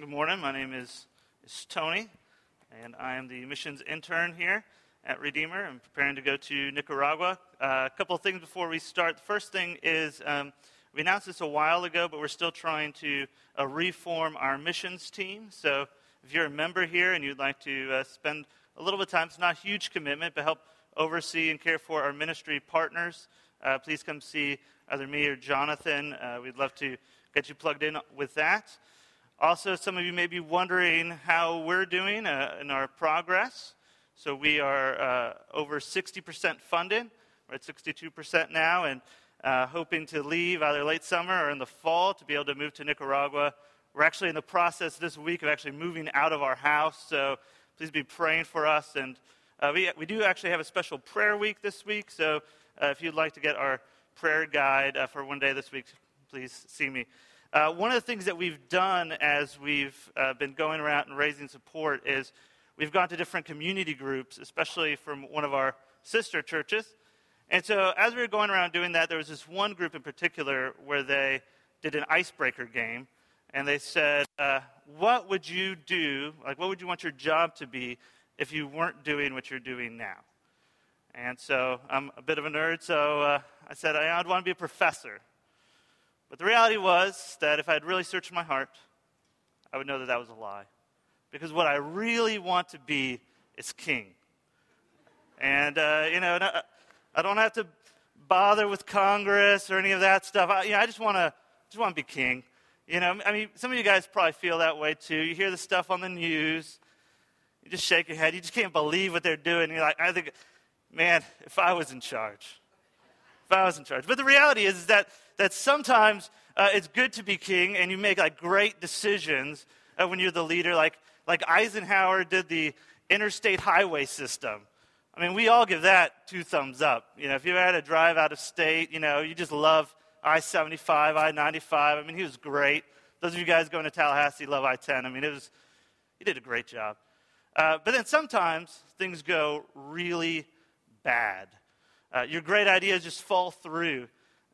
Good morning. My name is, is Tony, and I am the missions intern here at Redeemer. I'm preparing to go to Nicaragua. Uh, a couple of things before we start. The first thing is um, we announced this a while ago, but we're still trying to uh, reform our missions team. So if you're a member here and you'd like to uh, spend a little bit of time, it's not a huge commitment, but help oversee and care for our ministry partners, uh, please come see either me or Jonathan. Uh, we'd love to get you plugged in with that. Also, some of you may be wondering how we're doing uh, in our progress. So we are uh, over 60% funded. We're at 62% now, and uh, hoping to leave either late summer or in the fall to be able to move to Nicaragua. We're actually in the process this week of actually moving out of our house, so please be praying for us. And uh, we, we do actually have a special prayer week this week, so uh, if you'd like to get our prayer guide uh, for one day this week, please see me. Uh, one of the things that we've done as we've uh, been going around and raising support is we've gone to different community groups, especially from one of our sister churches. And so as we were going around doing that, there was this one group in particular where they did an icebreaker game. And they said, uh, What would you do? Like, what would you want your job to be if you weren't doing what you're doing now? And so I'm a bit of a nerd, so uh, I said I'd want to be a professor. But the reality was that if I had really searched my heart, I would know that that was a lie. Because what I really want to be is king. And, uh, you know, I don't have to bother with Congress or any of that stuff. I, you know, I just want to just want to be king. You know, I mean, some of you guys probably feel that way too. You hear the stuff on the news, you just shake your head. You just can't believe what they're doing. You're like, I think, man, if I was in charge, was in charge. But the reality is, is that that sometimes uh, it's good to be king and you make like great decisions uh, when you're the leader. Like, like Eisenhower did the interstate highway system. I mean, we all give that two thumbs up. You know, if you had to drive out of state, you know, you just love I 75, I 95. I mean, he was great. Those of you guys going to Tallahassee love I 10. I mean, it was, he did a great job. Uh, but then sometimes things go really bad. Uh, your great ideas just fall through.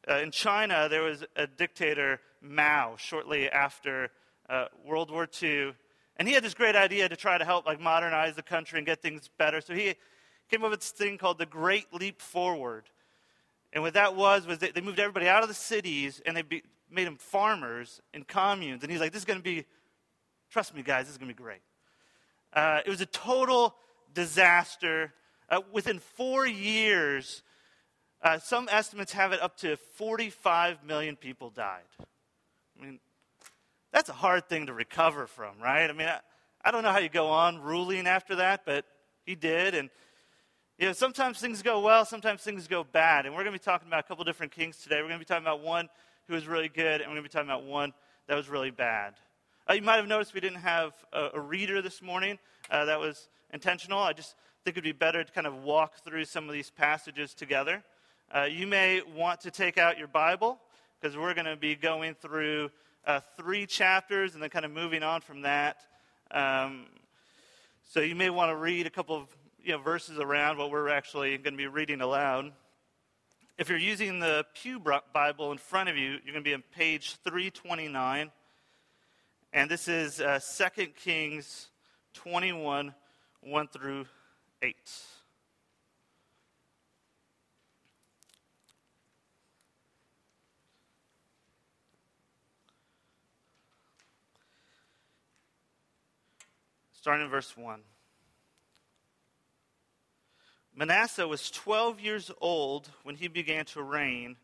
Uh, in China, there was a dictator, Mao, shortly after uh, World War II, and he had this great idea to try to help like modernize the country and get things better. So he came up with this thing called the Great Leap Forward. And what that was was they, they moved everybody out of the cities and they be, made them farmers in communes. And he's like, "This is going to be, trust me, guys, this is going to be great." Uh, it was a total disaster. Uh, within four years, uh, some estimates have it up to 45 million people died. I mean, that's a hard thing to recover from, right? I mean, I, I don't know how you go on ruling after that, but he did. And, you know, sometimes things go well, sometimes things go bad. And we're going to be talking about a couple different kings today. We're going to be talking about one who was really good, and we're going to be talking about one that was really bad. Uh, you might have noticed we didn't have a, a reader this morning. Uh, that was intentional. I just think it would be better to kind of walk through some of these passages together. Uh, you may want to take out your Bible because we're going to be going through uh, three chapters and then kind of moving on from that. Um, so you may want to read a couple of you know, verses around what we're actually going to be reading aloud. If you're using the Pew Bible in front of you, you're going to be on page 329. And this is uh, 2 Kings 21, 1 through 8. Starting in verse 1. Manasseh was 12 years old when he began to reign,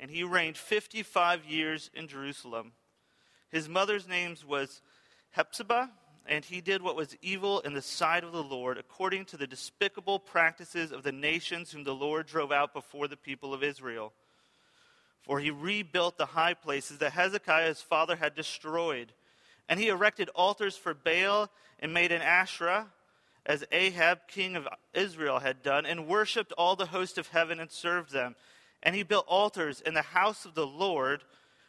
and he reigned 55 years in Jerusalem. His mother's name was Hephzibah, and he did what was evil in the sight of the Lord, according to the despicable practices of the nations whom the Lord drove out before the people of Israel. For he rebuilt the high places that Hezekiah his father had destroyed and he erected altars for Baal and made an Asherah, as Ahab, king of Israel, had done, and worshipped all the host of heaven and served them. And he built altars in the house of the Lord,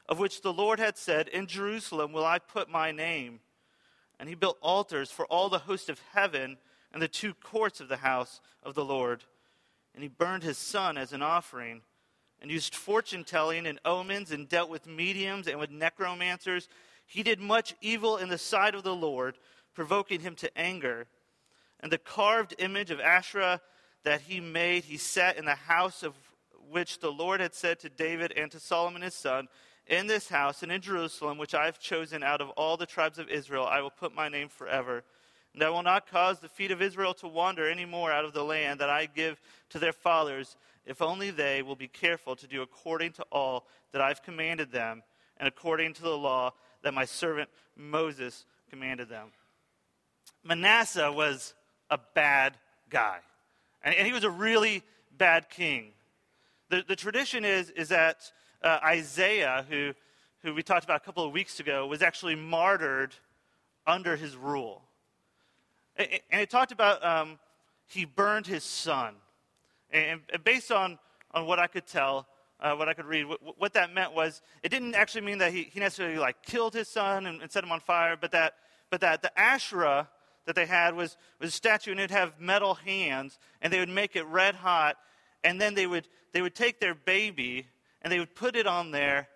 of which the Lord had said, In Jerusalem will I put my name. And he built altars for all the host of heaven and the two courts of the house of the Lord. And he burned his son as an offering, and used fortune telling and omens, and dealt with mediums and with necromancers He did much evil in the sight of the Lord, provoking him to anger. And the carved image of Asherah that he made, he set in the house of which the Lord had said to David and to Solomon his son, In this house and in Jerusalem, which I have chosen out of all the tribes of Israel, I will put my name forever. And I will not cause the feet of Israel to wander any more out of the land that I give to their fathers, if only they will be careful to do according to all that I've commanded them, and according to the law that my servant Moses commanded them. Manasseh was a bad guy, and, and he was a really bad king. The, the tradition is, is that uh, Isaiah, who, who we talked about a couple of weeks ago, was actually martyred under his rule. And, it talked about um, he burned his son. And, based on, on what I could tell, uh, what I could read, what, that meant was it didn't actually mean that he, he necessarily like killed his son and, and set him on fire, but that, but that the Asherah that they had was, was a statue and it'd have metal hands and they would make it red hot and then they would, they would take their baby and they would put it on there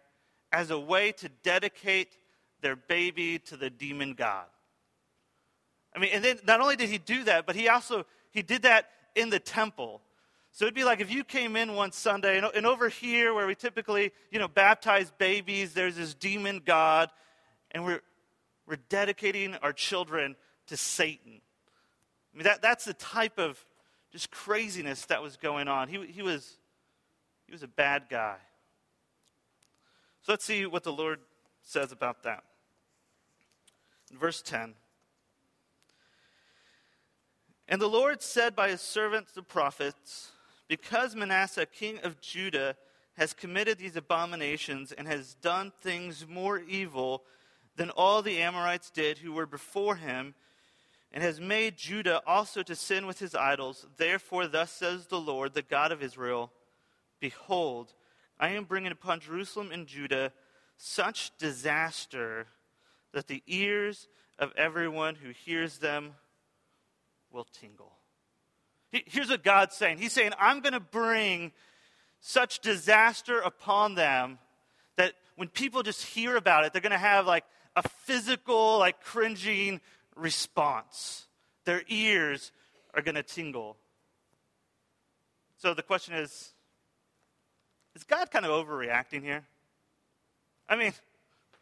as a way to dedicate their baby to the demon god. I mean, and then not only did he do that, but he also he did that in the temple. So it'd be like if you came in one Sunday, and, and over here where we typically, you know, baptize babies, there's this demon god, and we're we're dedicating our children to Satan. I mean, that, that's the type of just craziness that was going on. He, he, was, he was a bad guy. So let's see what the Lord says about that. In verse 10 And the Lord said by his servants the prophets, Because Manasseh, king of Judah, has committed these abominations and has done things more evil than all the Amorites did who were before him, and has made Judah also to sin with his idols. Therefore, thus says the Lord, the God of Israel Behold, I am bringing upon Jerusalem and Judah such disaster that the ears of everyone who hears them will tingle. Here's what God's saying He's saying, I'm going to bring such disaster upon them that when people just hear about it, they're going to have like a physical, like cringing response. Their ears are going to tingle. So the question is is God kind of overreacting here? I mean,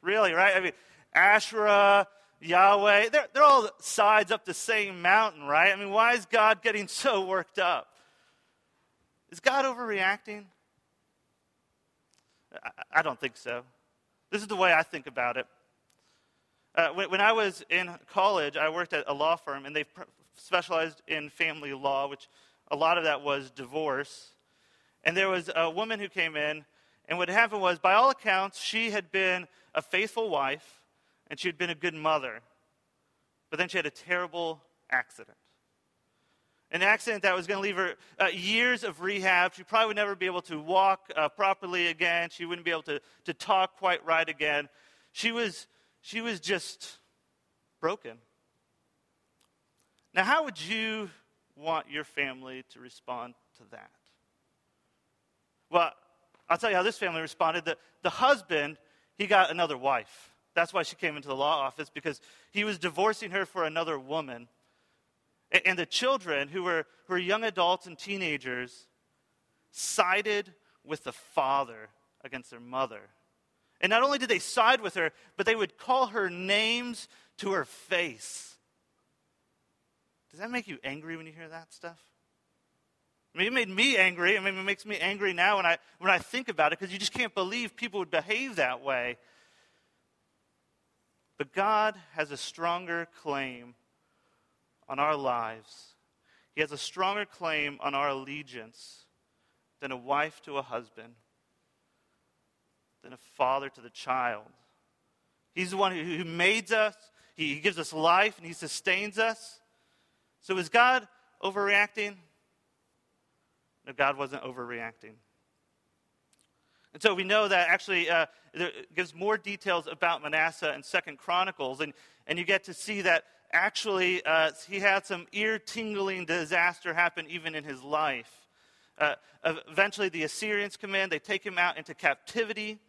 really, right? I mean, Asherah, Yahweh, they're, they're all sides up the same mountain, right? I mean, why is God getting so worked up? Is God overreacting? I, I don't think so. This is the way I think about it. Uh, when, when, I was in college, I worked at a law firm, and they pr- specialized in family law, which a lot of that was divorce. And there was a woman who came in, and what happened was, by all accounts, she had been a faithful wife, and she had been a good mother. But then she had a terrible accident. An accident that was going to leave her uh, years of rehab. She probably would never be able to walk uh, properly again. She wouldn't be able to, to talk quite right again. She was she was just broken. Now, how would you want your family to respond to that? Well, I'll tell you how this family responded. The, the husband, he got another wife. That's why she came into the law office, because he was divorcing her for another woman. And, the children, who were, who were young adults and teenagers, sided with the father against their mother. And not only did they side with her, but they would call her names to her face. Does that make you angry when you hear that stuff? I mean, it made me angry. I mean, it makes me angry now when I, when I think about it because you just can't believe people would behave that way. But God has a stronger claim on our lives. He has a stronger claim on our allegiance than a wife to a husband than a father to the child. He's the one who, made us, he gives us life, and He sustains us. So is God overreacting? No, God wasn't overreacting. And so we know that actually uh, it gives more details about Manasseh in Second Chronicles, and, and you get to see that actually uh, he had some ear-tingling disaster happen even in his life. Uh, eventually, the Assyrians come in, they take him out into captivity.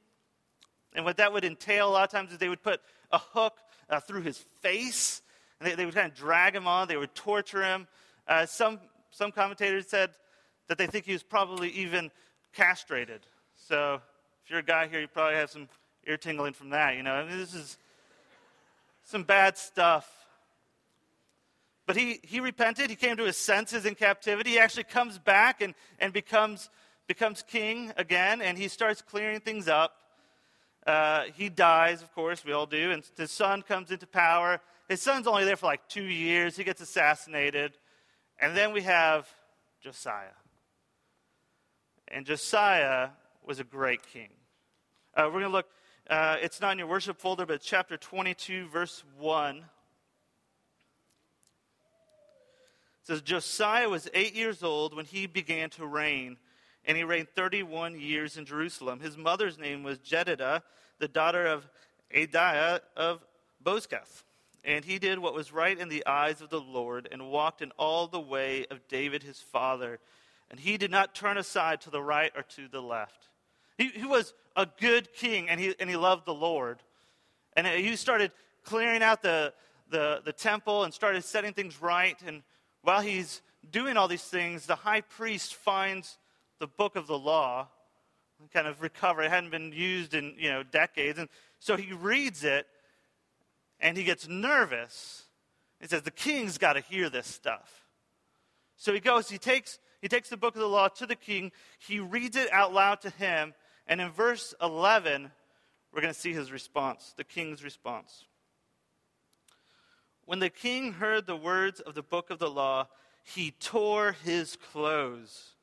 And what that would entail a lot of times is they would put a hook uh, through his face. And they, they, would kind of drag him on, they would torture him. Uh, some, some commentators said that they think he was probably even castrated. So if you're a guy here, you probably have some ear tingling from that. You know, I mean, this is some bad stuff. But he, he repented. He came to his senses in captivity. He actually comes back and, and becomes, becomes king again, and he starts clearing things up. Uh, he dies, of course, we all do, and his son comes into power. His son's only there for like two years. He gets assassinated. And then we have Josiah. And Josiah was a great king. Uh, we're going to look, uh, it's not in your worship folder, but chapter 22, verse 1. It says, Josiah was eight years old when he began to reign, and he reigned 31 years in Jerusalem. His mother's name was Jedidah, the daughter of Adaiah of Bozkath. And he did what was right in the eyes of the Lord and walked in all the way of David his father. And he did not turn aside to the right or to the left. He, he was a good king and he, and he loved the Lord. And he started clearing out the, the, the temple and started setting things right. And while he's doing all these things, the high priest finds the book of the law, kind of recover. It hadn't been used in you know decades, and so he reads it, and he gets nervous. He says, "The king's got to hear this stuff." So he goes. He takes he takes the book of the law to the king. He reads it out loud to him, and in verse 11, we're going to see his response, the king's response. When the king heard the words of the book of the law, he tore his clothes.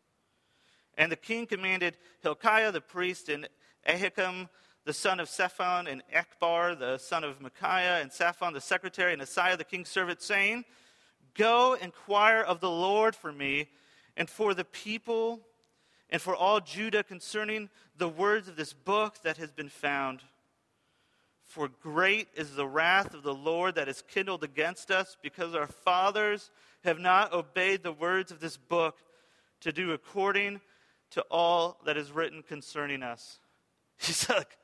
And the king commanded Hilkiah the priest and Ahikam the son of Shaphan and Achbor the son of Micaiah and Shaphan the secretary and Asaiah the king's servant, saying, Go inquire of the Lord for me and for the people and for all Judah concerning the words of this book that has been found. For great is the wrath of the Lord that is kindled against us, because our fathers have not obeyed the words of this book to do according to all that is written concerning us. He's like,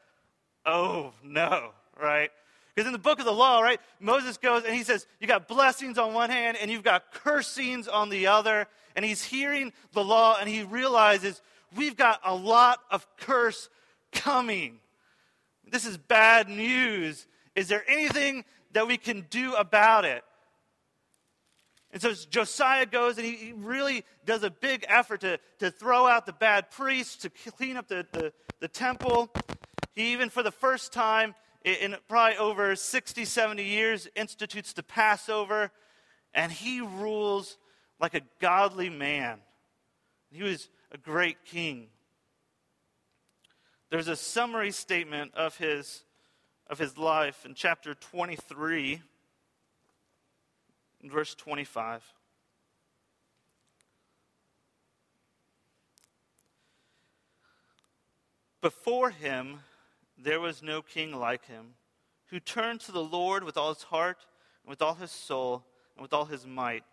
oh no, right? Because in the book of the law, right, Moses goes and he says, You got blessings on one hand and you've got cursings on the other. And he's hearing the law and he realizes we've got a lot of curse coming. This is bad news. Is there anything that we can do about it? And so Josiah goes and he really does a big effort to, to throw out the bad priests, to clean up the, the, the temple. He even, for the first time in probably over 60, 70 years, institutes the Passover. And he rules like a godly man. He was a great king. There's a summary statement of his, of his life in chapter 23, in verse 25. Before him, there was no king like him, who turned to the Lord with all his heart, and with all his soul, and with all his might,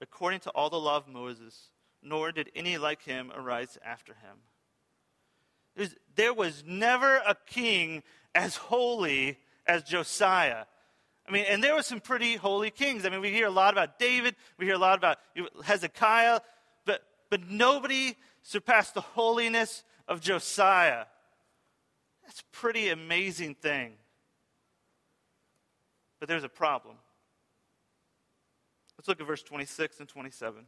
according to all the law of Moses, nor did any like him arise after him. There was never a king as holy as Josiah. I mean, and there were some pretty holy kings. I mean, we hear a lot about David, we hear a lot about Hezekiah, but, but nobody surpassed the holiness of Josiah. That's a pretty amazing thing. But there's a problem. Let's look at verse 26 and 27.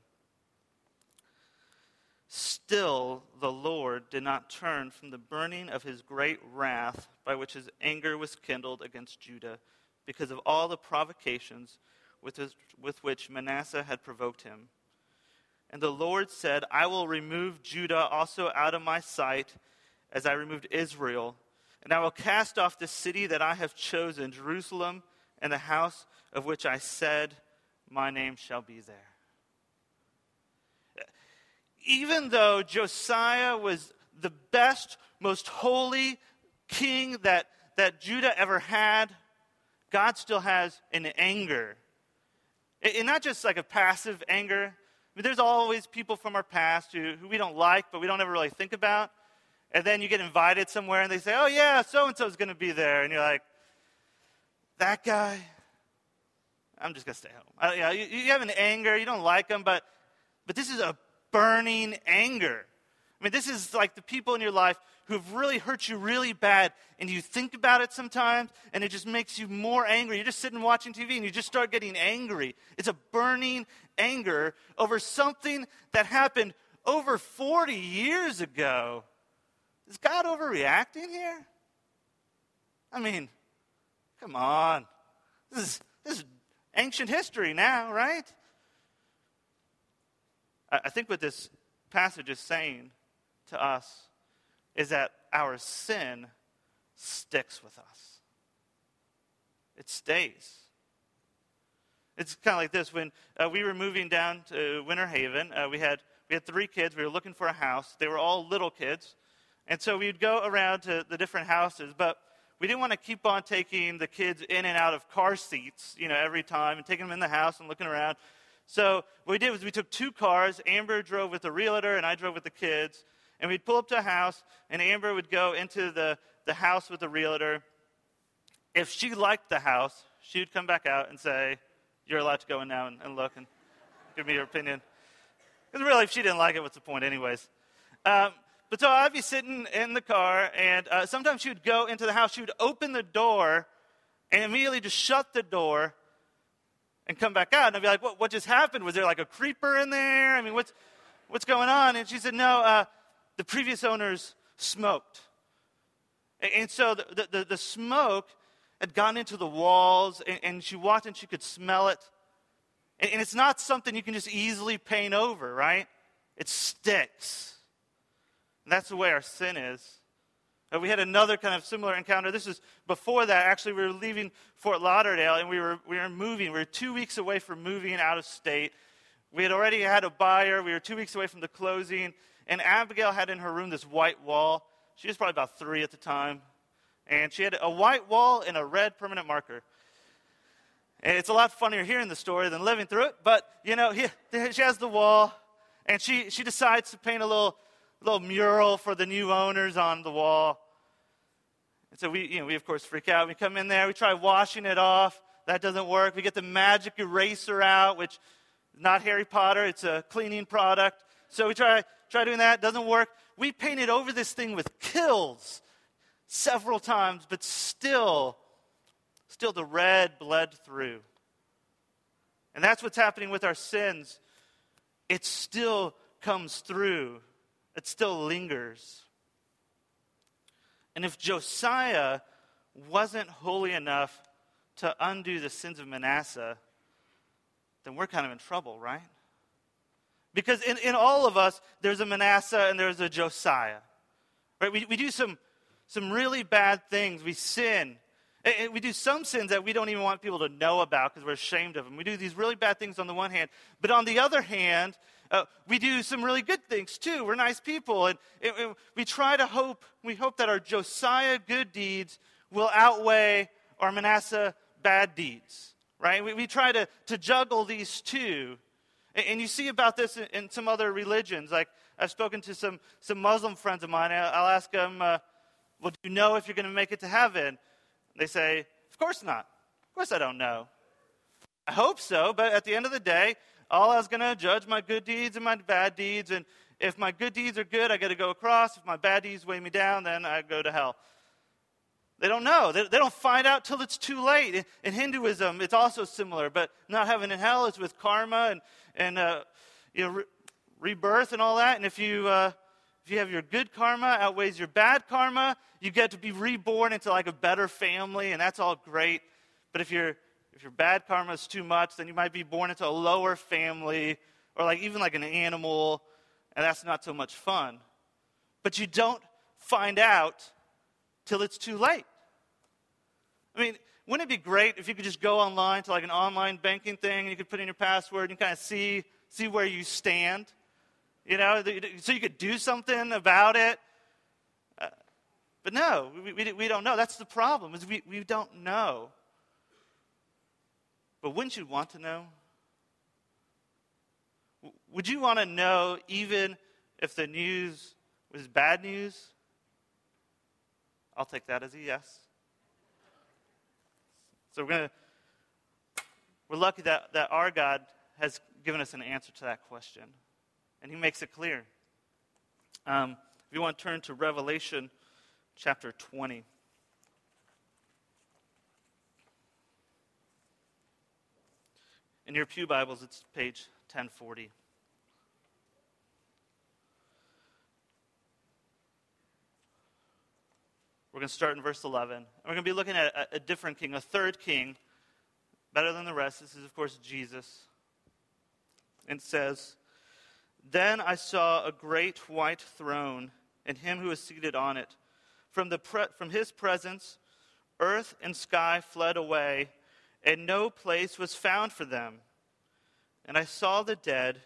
Still, the Lord did not turn from the burning of his great wrath by which his anger was kindled against Judah because of all the provocations with, his, with which Manasseh had provoked him. And the Lord said, I will remove Judah also out of my sight as I removed Israel and I will cast off the city that I have chosen, Jerusalem, and the house of which I said, My name shall be there. Even though Josiah was the best, most holy king that, that Judah ever had, God still has an anger. And not just like a passive anger. I mean, there's always people from our past who, who we don't like, but we don't ever really think about and then you get invited somewhere and they say, oh, yeah, so and so is going to be there. And you're like, that guy, I'm just going to stay home. Uh, you, know, you, you have an anger, you don't like them, but, but this is a burning anger. I mean, this is like the people in your life who've really hurt you really bad, and you think about it sometimes, and it just makes you more angry. You're just sitting watching TV, and you just start getting angry. It's a burning anger over something that happened over 40 years ago. Is God overreacting here? I mean, come on. This is, this is ancient history now, right? I, I think what this passage is saying to us is that our sin sticks with us. It stays. It's kind of like this. When uh, we were moving down to Winter Haven, uh, we, had, we had three kids. We were looking for a house. They were all little kids. And so we'd go around to the different houses, but we didn't want to keep on taking the kids in and out of car seats, you know, every time and taking them in the house and looking around. So what we did was we took two cars. Amber drove with the realtor, and I drove with the kids. And we'd pull up to a house, and Amber would go into the, the house with the realtor. If she liked the house, she would come back out and say, You're allowed to go in now and, and look and give me your opinion. Because really, if she didn't like it, what's the point, anyways? Um, but so I'd be sitting in the car, and uh, sometimes she would go into the house. She would open the door and immediately just shut the door and come back out. And I'd be like, what, what just happened? Was there like a creeper in there? I mean, what's, what's going on? And she said, no, uh, the previous owners smoked. And, and so the, the, the, smoke had gone into the walls, and, and she walked and she could smell it. And, and it's not something you can just easily paint over, right? It sticks. And that's the way our sin is. Uh, we had another kind of similar encounter. This is before that. Actually, we were leaving Fort Lauderdale and we were, we were moving. We were two weeks away from moving out of state. We had already had a buyer. We were two weeks away from the closing. And Abigail had in her room this white wall. She was probably about three at the time. And she had a white wall and a red permanent marker. And it's a lot funnier hearing the story than living through it. But, you know, he, she has the wall. And she, she decides to paint a little little mural for the new owners on the wall. And so we, you know, we of course freak out. We come in there, we try washing it off. That doesn't work. We get the magic eraser out, which is not Harry Potter, it's a cleaning product. So we try, try doing that, doesn't work. We painted over this thing with Kilz several times, but still, still the red bled through. And that's what's happening with our sins. It still comes through it still lingers. And if Josiah wasn't holy enough to undo the sins of Manasseh, then we're kind of in trouble, right? Because in, in all of us, there's a Manasseh and there's a Josiah. Right? We, we do some, some really bad things. We sin. And we do some sins that we don't even want people to know about because we're ashamed of them. We do these really bad things on the one hand. But on the other hand, uh, we do some really good things too. We're nice people, and, and, we try to hope. We hope that our Josiah good deeds will outweigh our Manasseh bad deeds. Right? We, we try to, to juggle these two. And, and you see about this in, in, some other religions. Like I've spoken to some, some Muslim friends of mine. I'll ask them, uh, "Well, do you know if you're going to make it to heaven?" They say, "Of course not. Of course I don't know." I hope so, but at the end of the day, Was going to judge my good deeds and my bad deeds. And if my good deeds are good, I got to go across. If my bad deeds weigh me down, then I go to hell. They don't know. They, they don't find out till it's too late. In, in, Hinduism, it's also similar, but not heaven and hell is with karma and, and uh, you know, re- rebirth and all that. And if you, uh, if you have your good karma outweighs your bad karma, you get to be reborn into like a better family, and that's all great. But if you're if your bad karma is too much, then you might be born into a lower family or like even like an animal, and that's not so much fun. But you don't find out till it's too late. I mean, wouldn't it be great if you could just go online to like an online banking thing and you could put in your password and kind of see see where you stand? You know, so you could do something about it. Uh, but no, we, we, we, don't know. That's the problem, is we, we don't know. But wouldn't you want to know? Would you want to know even if the news was bad news? I'll take that as a yes. So we're going to we're lucky that, that our God has given us an answer to that question. And he makes it clear. Um, if you want to turn to Revelation chapter 20. In your Pew Bibles, it's page 1040. We're going to start in verse 11. And we're going to be looking at a, a different king, a third king, better than the rest. This is, of course, Jesus. And says, Then I saw a great white throne, and him who was seated on it. From, the pre- from his presence, earth and sky fled away, and no place was found for them. And I saw the dead,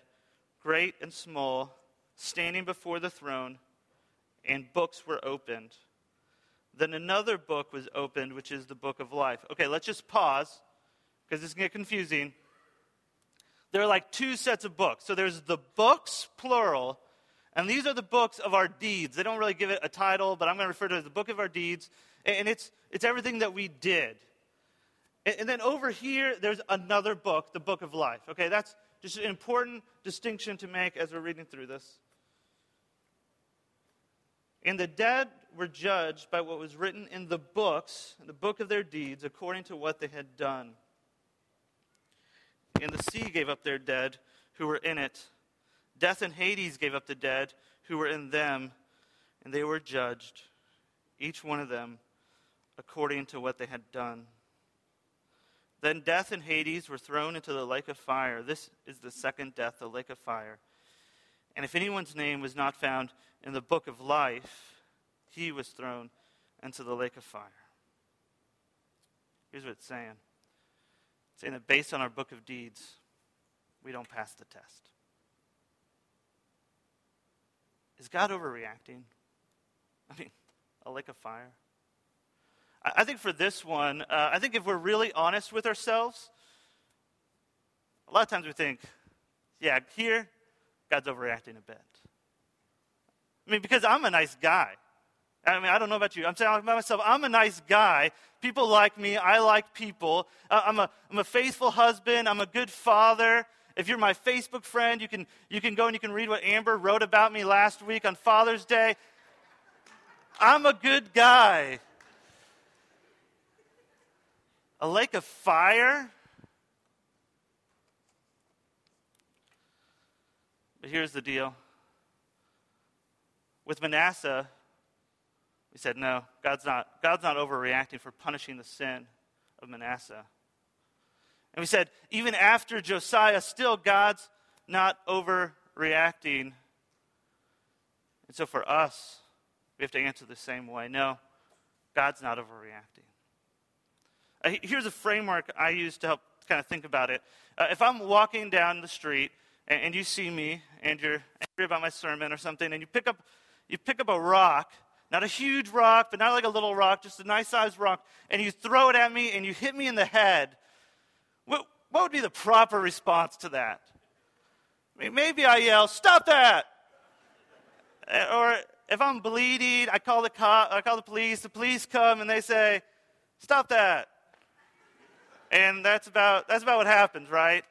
great and small, standing before the throne, and books were opened. Then another book was opened, which is the book of life. Okay, let's just pause because this can get confusing. There are like two sets of books. So there's the books, plural, and these are the books of our deeds. They don't really give it a title, but I'm going to refer to it as the book of our deeds. And it's, it's everything that we did. And, and then over here, there's another book, the book of life. Okay, that's just an important distinction to make as we're reading through this. And the dead were judged by what was written in the books, the book of their deeds, according to what they had done. And the sea gave up their dead who were in it. Death and Hades gave up the dead who were in them, and they were judged, each one of them, according to what they had done. Then death and Hades were thrown into the lake of fire. This is the second death, the lake of fire. And if anyone's name was not found in the book of life, he was thrown into the lake of fire. Here's what it's saying it's saying that based on our book of deeds, we don't pass the test. Is God overreacting? I mean, a lake of fire? I think for this one, uh, I think if we're really honest with ourselves, a lot of times we think, yeah, here, God's overreacting a bit. I mean, because I'm a nice guy. I mean, I don't know about you. I'm saying about myself, I'm a nice guy. People like me. I like people. Uh, I'm, a, I'm a faithful husband. I'm a good father. If you're my Facebook friend, you can, you can go and you can read what Amber wrote about me last week on Father's Day. I'm a good guy. A lake of fire? But here's the deal. With Manasseh, we said, no, God's not, God's not overreacting for punishing the sin of Manasseh. And we said, even after Josiah, still God's not overreacting. And so for us, we have to answer the same way. No, God's not overreacting. Uh, here's a framework I use to help kind of think about it. Uh, if I'm walking down the street and, and, you see me and you're angry about my sermon or something, and you pick up, you pick up a rock not a huge rock, but not like a little rock, just a nice sized rock, and you throw it at me and you hit me in the head, what, what would be the proper response to that? I mean, maybe I yell, Stop that! Eh, or if I'm bleeding, I call the cop, I call the police, the police come and they say, Stop that. And that's about, that's about what happens, right?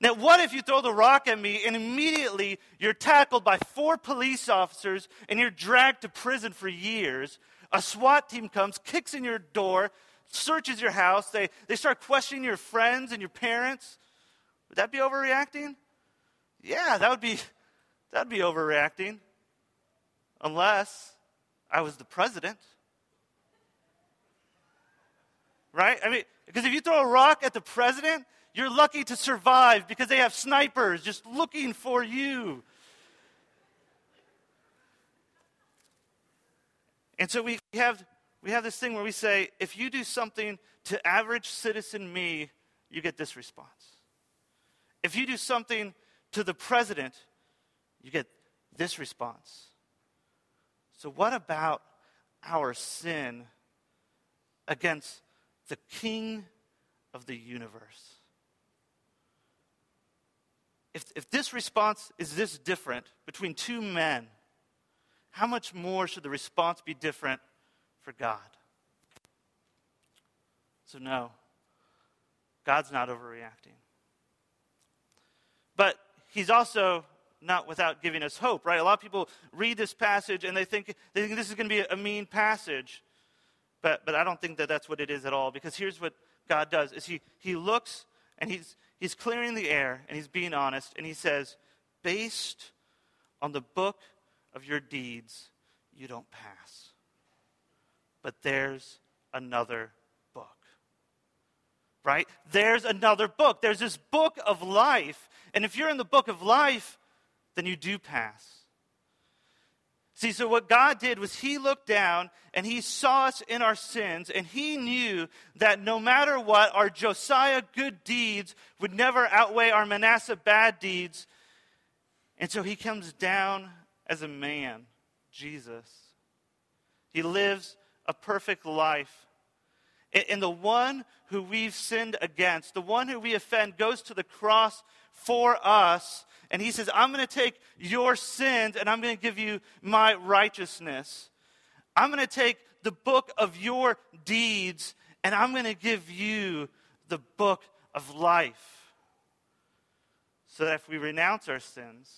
Now, what if you throw the rock at me and immediately you're tackled by four police officers and you're dragged to prison for years? A SWAT team comes, kicks in your door, searches your house, they, they start questioning your friends and your parents. Would that be overreacting? Yeah, that would be that'd be overreacting. Unless I was the president. Right? I mean, because if you throw a rock at the president, you're lucky to survive because they have snipers just looking for you. And so we have, we have this thing where we say, if you do something to average citizen me, you get this response. If you do something to the president, you get this response. So, what about our sin against the king of the universe? if, if this response is this different between two men, how much more should the response be different for God? So, no, God's not overreacting. But he's also not without giving us hope, right? A lot of people read this passage and they think, they think this is going to be a mean passage. But, but I don't think that that's what it is at all. Because here's what God does is he, he looks and he's, he's clearing the air and he's being honest. And he says, based on the book of your deeds, you don't pass. But there's another book. Right? There's another book. There's this book of life. And if you're in the book of life, then you do pass. See, so what God did was He looked down and He saw us in our sins, and He knew that no matter what, our Josiah good deeds would never outweigh our Manasseh bad deeds. And so He comes down as a man, Jesus. He lives a perfect life. And the one who we've sinned against, the one who we offend, goes to the cross for us and he says, I'm going to take your sins and I'm going to give you my righteousness. I'm going to take the book of your deeds and I'm going to give you the book of life. So that if we renounce our sins,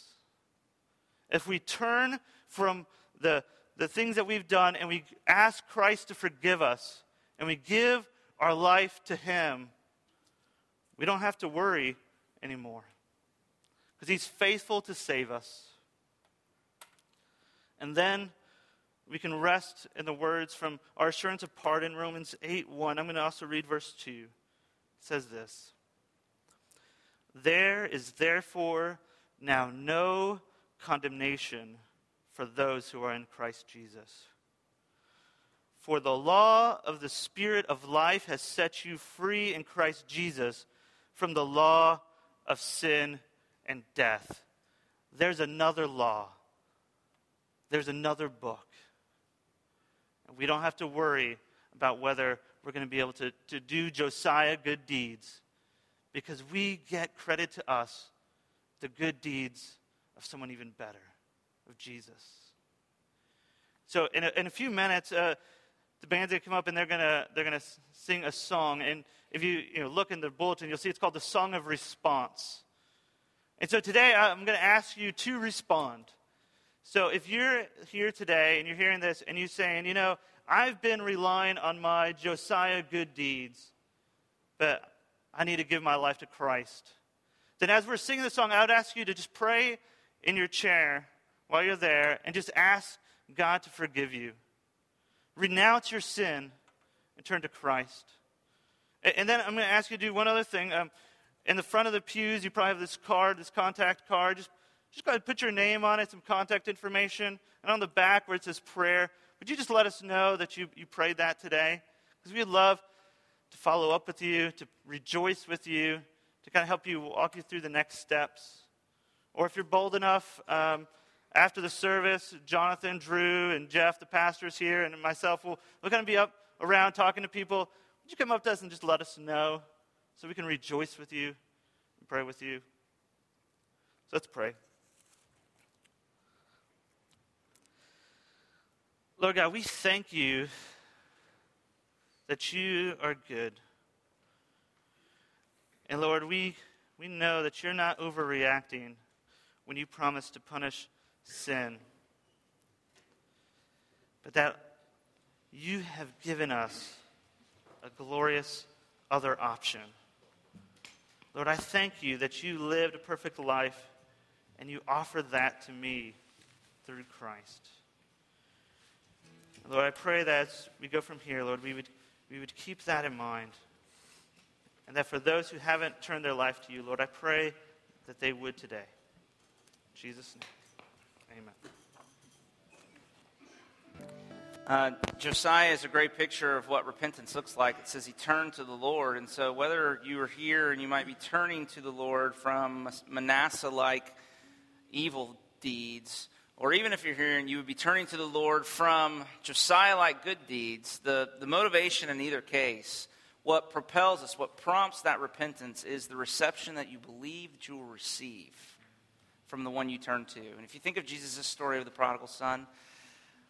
if we turn from the, the things that we've done and we ask Christ to forgive us and we give our life to Him, we don't have to worry anymore because he's faithful to save us. And then we can rest in the words from our assurance of pardon, Romans 8 1. I'm going to also read verse 2. It says this There is therefore now no condemnation for those who are in Christ Jesus. For the law of the Spirit of life has set you free in Christ Jesus from the law of sin and death. There's another law, there's another book. And we don't have to worry about whether we're going to be able to, to do Josiah good deeds because we get credit to us the good deeds of someone even better, of Jesus. So, in a, in a few minutes, uh, the band's going to come up and they're going to they're going to sing a song. And if you, you know, look in the bulletin, you'll see it's called the Song of Response. And so today I'm going to ask you to respond. So if you're here today and you're hearing this and you're saying, you know, I've been relying on my Josiah good deeds, but I need to give my life to Christ. Then as we're singing the song, I would ask you to just pray in your chair while you're there and just ask God to forgive you. Renounce your sin and turn to Christ. And then I'm going to ask you to do one other thing. Um, in the front of the pews, you probably have this card, this contact card. Just, just go ahead and put your name on it, some contact information. And on the back where it says prayer, would you just let us know that you, you prayed that today? Because we'd love to follow up with you, to rejoice with you, to kind of help you walk you through the next steps. Or if you're bold enough, um, after the service, Jonathan, Drew, and Jeff, the pastors here, and myself will we'll kind of be up around talking to people. Would you come up to us and just let us know? So we can rejoice with you and pray with you. So let's pray. Lord God, we thank you that you are good. And Lord, we, we know that you're not overreacting when you promise to punish sin, but that you have given us a glorious other option. Lord, I thank you that you lived a perfect life and you offer that to me through Christ. Lord, I pray that as we go from here, Lord, we would, we would keep that in mind. And that for those who haven't turned their life to you, Lord, I pray that they would today. In Jesus' name, amen. Uh, Josiah is a great picture of what repentance looks like. It says he turned to the Lord. And so, whether you are here and you might be turning to the Lord from Manasseh like evil deeds, or even if you're here and you would be turning to the Lord from Josiah like good deeds, the, the motivation in either case, what propels us, what prompts that repentance is the reception that you believe that you will receive from the one you turn to. And if you think of Jesus' story of the prodigal son,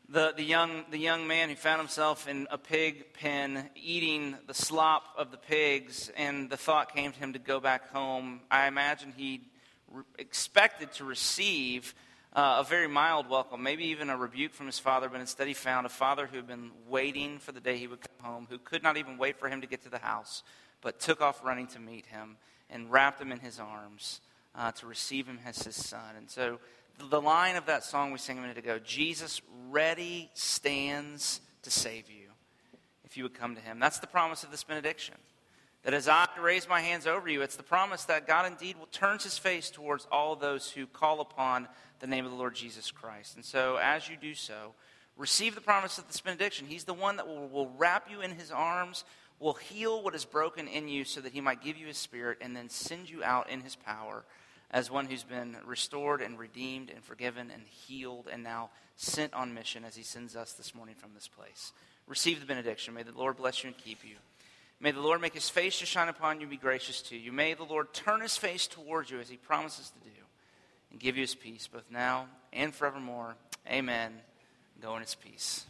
the, the, young, the young man who found himself in a pig pen eating the slop of the pigs, and the thought came to him to go back home, I imagine he re- expected to receive uh, a very mild welcome, maybe even a rebuke from his father, but instead he found a father who had been waiting for the day he would come home, who could not even wait for him to get to the house, but took off running to meet him and wrapped him in his arms uh, to receive him as his son. And so the line of that song we sang a minute ago Jesus ready stands to save you if you would come to him. That's the promise of this benediction. That as I raise my hands over you, it's the promise that God indeed will turn his face towards all those who call upon the name of the Lord Jesus Christ. And so, as you do so, receive the promise of this benediction. He's the one that will, will wrap you in his arms, will heal what is broken in you so that he might give you his spirit and then send you out in his power as one who's been restored and redeemed and forgiven and healed and now sent on mission as he sends us this morning from this place. Receive the benediction. May the Lord bless you and keep you. May the Lord make his face to shine upon you and be gracious to you. May the Lord turn his face towards you as he promises to do and give you his peace, both now and forevermore. Amen. Go in his peace.